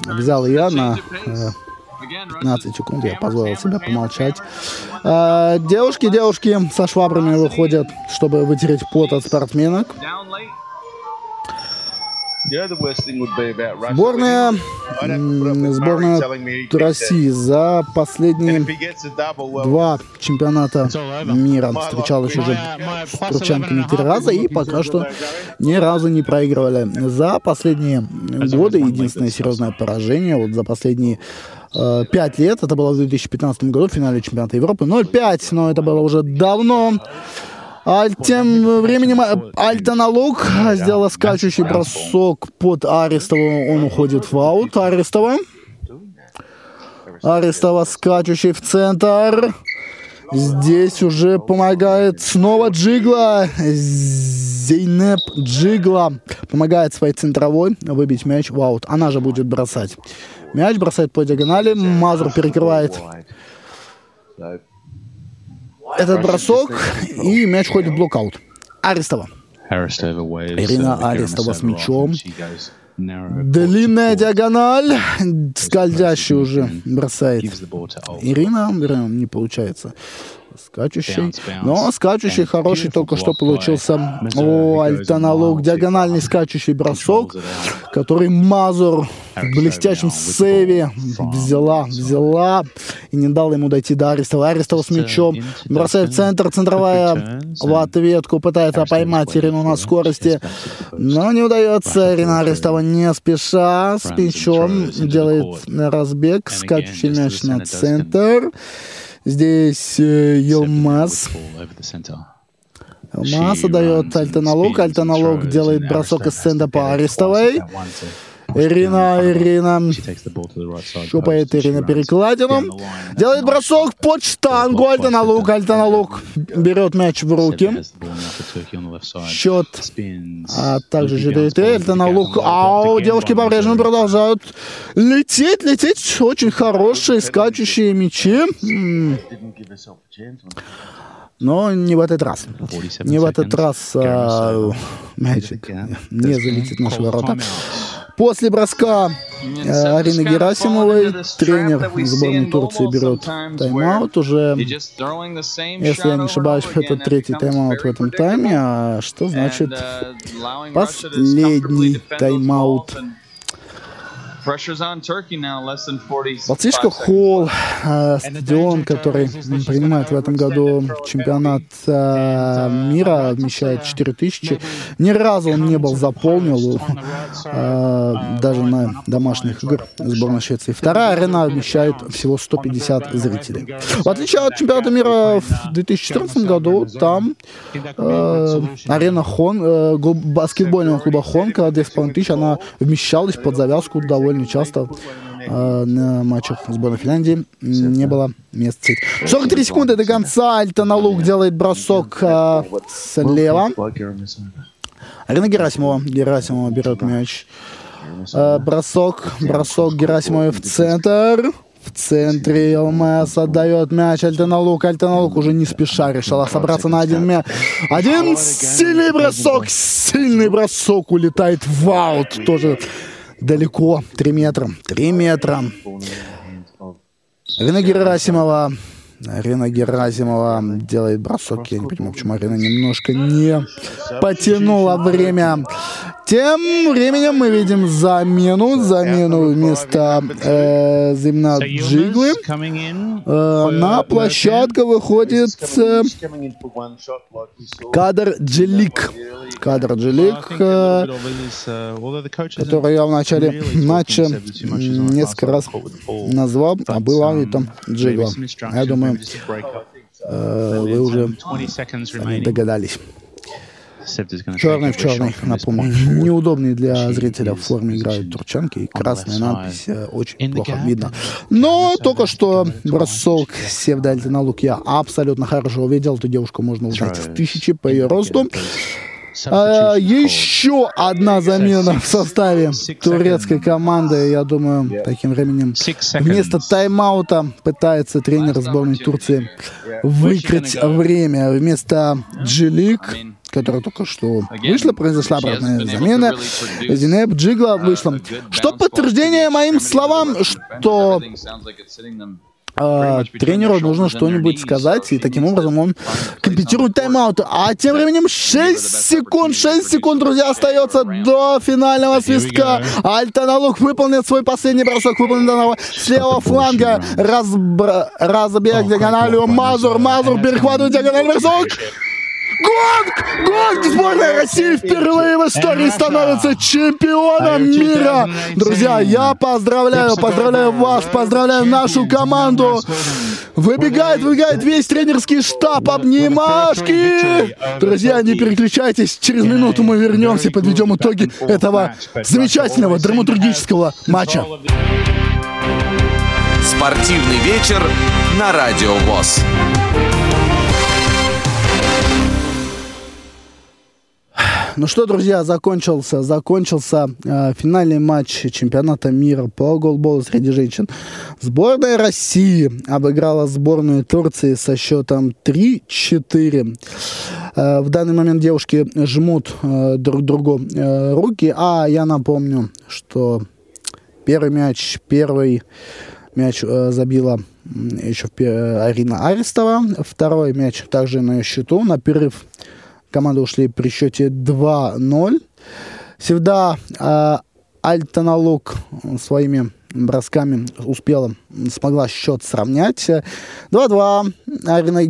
взял я на э, 15 секунд я позволил себе помолчать. А, девушки, девушки со швабрами выходят, чтобы вытереть пот от спортсменок. Сборная, сборная России за последние два чемпионата мира. Встречалась уже с турчанками три раза и пока что ни разу не проигрывали. За последние годы единственное серьезное поражение, вот за последние э, пять лет, это было в 2015 году в финале чемпионата Европы, 0-5, но это было уже давно. А тем временем Альтаналук сделал скачущий бросок под Арестовым. Он уходит в аут. Арестова. Арестова скачущий в центр. Здесь уже помогает снова Джигла. Зейнеп Джигла помогает своей центровой выбить мяч в аут. Она же будет бросать. Мяч бросает по диагонали. Мазур перекрывает этот бросок, и мяч ходит в блокаут. Арестова. Ирина Арестова с мячом. Длинная диагональ, скользящий уже бросает. Ирина, не получается скачущий. Но скачущий хороший только что получился. О, альтаналог, диагональный скачущий бросок, который Мазур в блестящем сейве взяла, взяла и не дала ему дойти до Арестова. Арестова с мячом бросает в центр, центровая в ответку, пытается поймать Ирину на скорости, но не удается. Ирина Арестова не спеша с мячом делает разбег, скачущий мяч на центр. Здесь э, Елмаз. Елмаз отдает Альтаналог. Альтаналог делает бросок из центра по Арестовой. Ирина, Ирина щупает Ирина перекладину. Делает бросок под штангу. Альтана Лук. Альтана Лук берет мяч в руки. Счет. А также 4-3. Альтана Лук. Ау, девушки по-прежнему продолжают лететь, лететь. Очень хорошие скачущие мячи. Но не в этот раз. Не в этот раз а, мячик не залетит в наши ворота. После броска э, Арины Герасимовой тренер сборной Турции берет тайм-аут уже, если я не ошибаюсь, это третий тайм-аут в этом тайме, а что значит последний тайм-аут Балтийский холл, э, стадион, который принимает в этом году чемпионат э, мира, вмещает 4000. Ни разу он не был заполнен, э, даже на домашних играх сборной Швеции. Вторая арена вмещает всего 150 зрителей. В отличие от чемпионата мира в 2014 году, там э, арена Хон, э, баскетбольного клуба Хонка, 2500, она вмещалась под завязку довольно довольно часто э, на матчах сборной Финляндии не было мест. 43 секунды до конца. Альтона Лук делает бросок э, слева. Арина Герасимова. Герасимова берет мяч. Э, бросок. Бросок Герасимовой в центр. В центре ЛМС отдает мяч Альтаналук. Альтаналук уже не спеша решила собраться на один мяч. Один сильный бросок. Сильный бросок улетает в аут. Тоже далеко. Три метра. Три метра. Рина Герасимова Арина Герасимова делает бросок. Я не понимаю, почему Арина немножко не потянула время. Тем временем мы видим замену. Замену вместо э, Зимна Джиглы. Э, на площадку выходит э, Кадр Джилик. Кадр Джилик, э, который я в начале матча несколько раз назвал, а была и там Джигла. Я думаю, э, вы уже догадались. Черный в черный, напомню. Неудобный для зрителя в форме играют турчанки. И красная надпись э, очень плохо видно. Но только что бросок Севдальти на лук я абсолютно хорошо увидел. Эту девушку можно узнать в тысячи по ее росту. А, еще одна замена в составе турецкой команды. Я думаю, таким временем вместо тайм-аута пытается тренер сборной Турции выкрыть время. Вместо Джилик которая только что вышла, произошла обратная замена. Зинеб Джигла вышла. Что подтверждение моим словам, что а, тренеру нужно что-нибудь сказать, и таким образом он компенсирует тайм-аут. А тем временем 6 секунд, 6 секунд, друзья, остается до финального свистка. Альтаналук выполнит свой последний бросок, выполнен с левого фланга. Разбр... Разбег диагональю. Мазур, Мазур перехватывает диагональный бросок. Гонг! Гонг! Сборная России впервые в истории становится чемпионом мира! Друзья, я поздравляю, поздравляю вас, поздравляю нашу команду! Выбегает, выбегает весь тренерский штаб, обнимашки! Друзья, не переключайтесь, через минуту мы вернемся и подведем итоги этого замечательного драматургического матча. Спортивный вечер на Радио ВОЗ. Ну что, друзья, закончился, закончился э, финальный матч чемпионата мира по голболу среди женщин. Сборная России обыграла сборную Турции со счетом 3-4. Э, в данный момент девушки жмут э, друг другу э, руки, а я напомню, что первый мяч, первый мяч э, забила еще Арина Арестова, второй мяч также на ее счету, на перерыв Команды ушли при счете 2-0. Всегда э, Альтаналук своими бросками успела, смогла счет сравнять. 2-2. Арина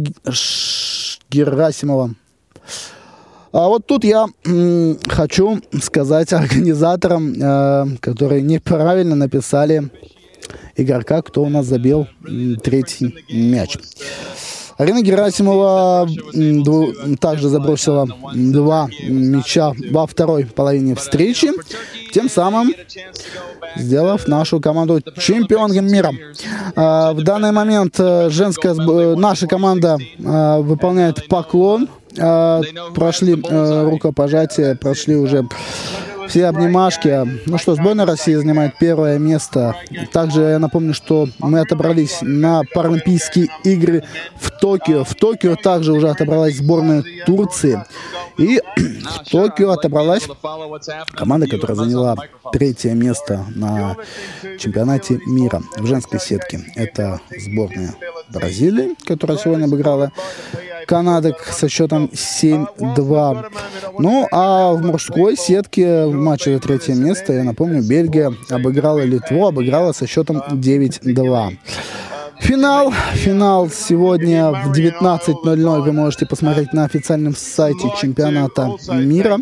Герасимова. А вот тут я м, хочу сказать организаторам, э, которые неправильно написали игрока, кто у нас забил третий мяч. Арина Герасимова также забросила два мяча во второй половине встречи, тем самым сделав нашу команду чемпионом мира. А, в данный момент э, женская э, наша команда а, выполняет поклон. А, прошли э, рукопожатия, прошли уже все обнимашки. Ну что, сборная России занимает первое место. Также я напомню, что мы отобрались на Паралимпийские игры в Токио. В Токио также уже отобралась сборная Турции. И в Токио отобралась команда, которая заняла третье место на чемпионате мира в женской сетке. Это сборная Бразилии, которая сегодня обыграла канадок со счетом 7-2. Ну, а в мужской сетке в матче за третье место, я напомню, Бельгия обыграла Литву, обыграла со счетом 9-2. Финал. Финал сегодня в 19.00 вы можете посмотреть на официальном сайте чемпионата мира.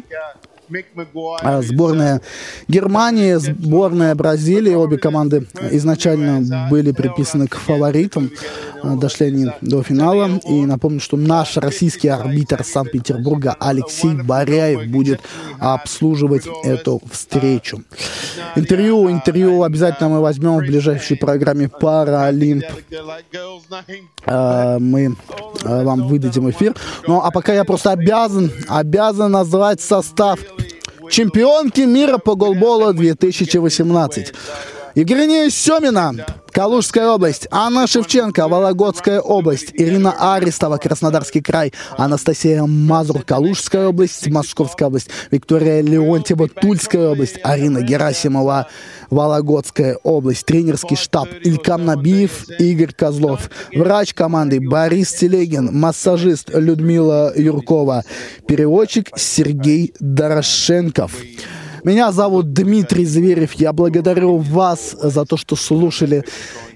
А, сборная Германии, сборная Бразилии. Обе команды изначально были приписаны к фаворитам. А, дошли они до финала. И напомню, что наш российский арбитр Санкт-Петербурга Алексей Баряев будет обслуживать эту встречу. Интервью, интервью обязательно мы возьмем в ближайшей программе Паралимп. А, мы вам выдадим эфир. Ну, а пока я просто обязан, обязан назвать состав чемпионки мира по голболу 2018. Евгения Семина, Калужская область, Анна Шевченко, Вологодская область, Ирина Арестова, Краснодарский край, Анастасия Мазур, Калужская область, Московская область, Виктория Леонтьева, Тульская область, Арина Герасимова, Вологодская область, тренерский штаб Илькам Набиев, Игорь Козлов, врач команды Борис Телегин, массажист Людмила Юркова, переводчик Сергей Дорошенков. Меня зовут Дмитрий Зверев. Я благодарю вас за то, что слушали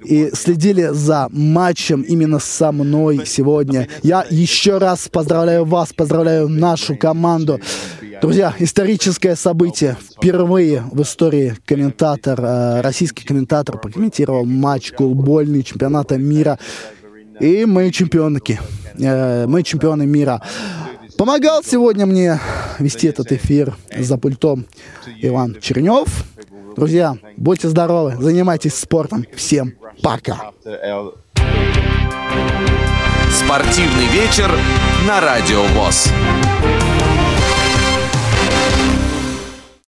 и следили за матчем именно со мной сегодня. Я еще раз поздравляю вас, поздравляю нашу команду. Друзья, историческое событие. Впервые в истории комментатор, э, российский комментатор прокомментировал матч голбольный чемпионата мира. И мы чемпионки. Э, мы чемпионы мира. Помогал сегодня мне вести этот эфир за пультом Иван Чернев. Друзья, будьте здоровы, занимайтесь спортом. Всем пока. Спортивный вечер на Радио ВОЗ.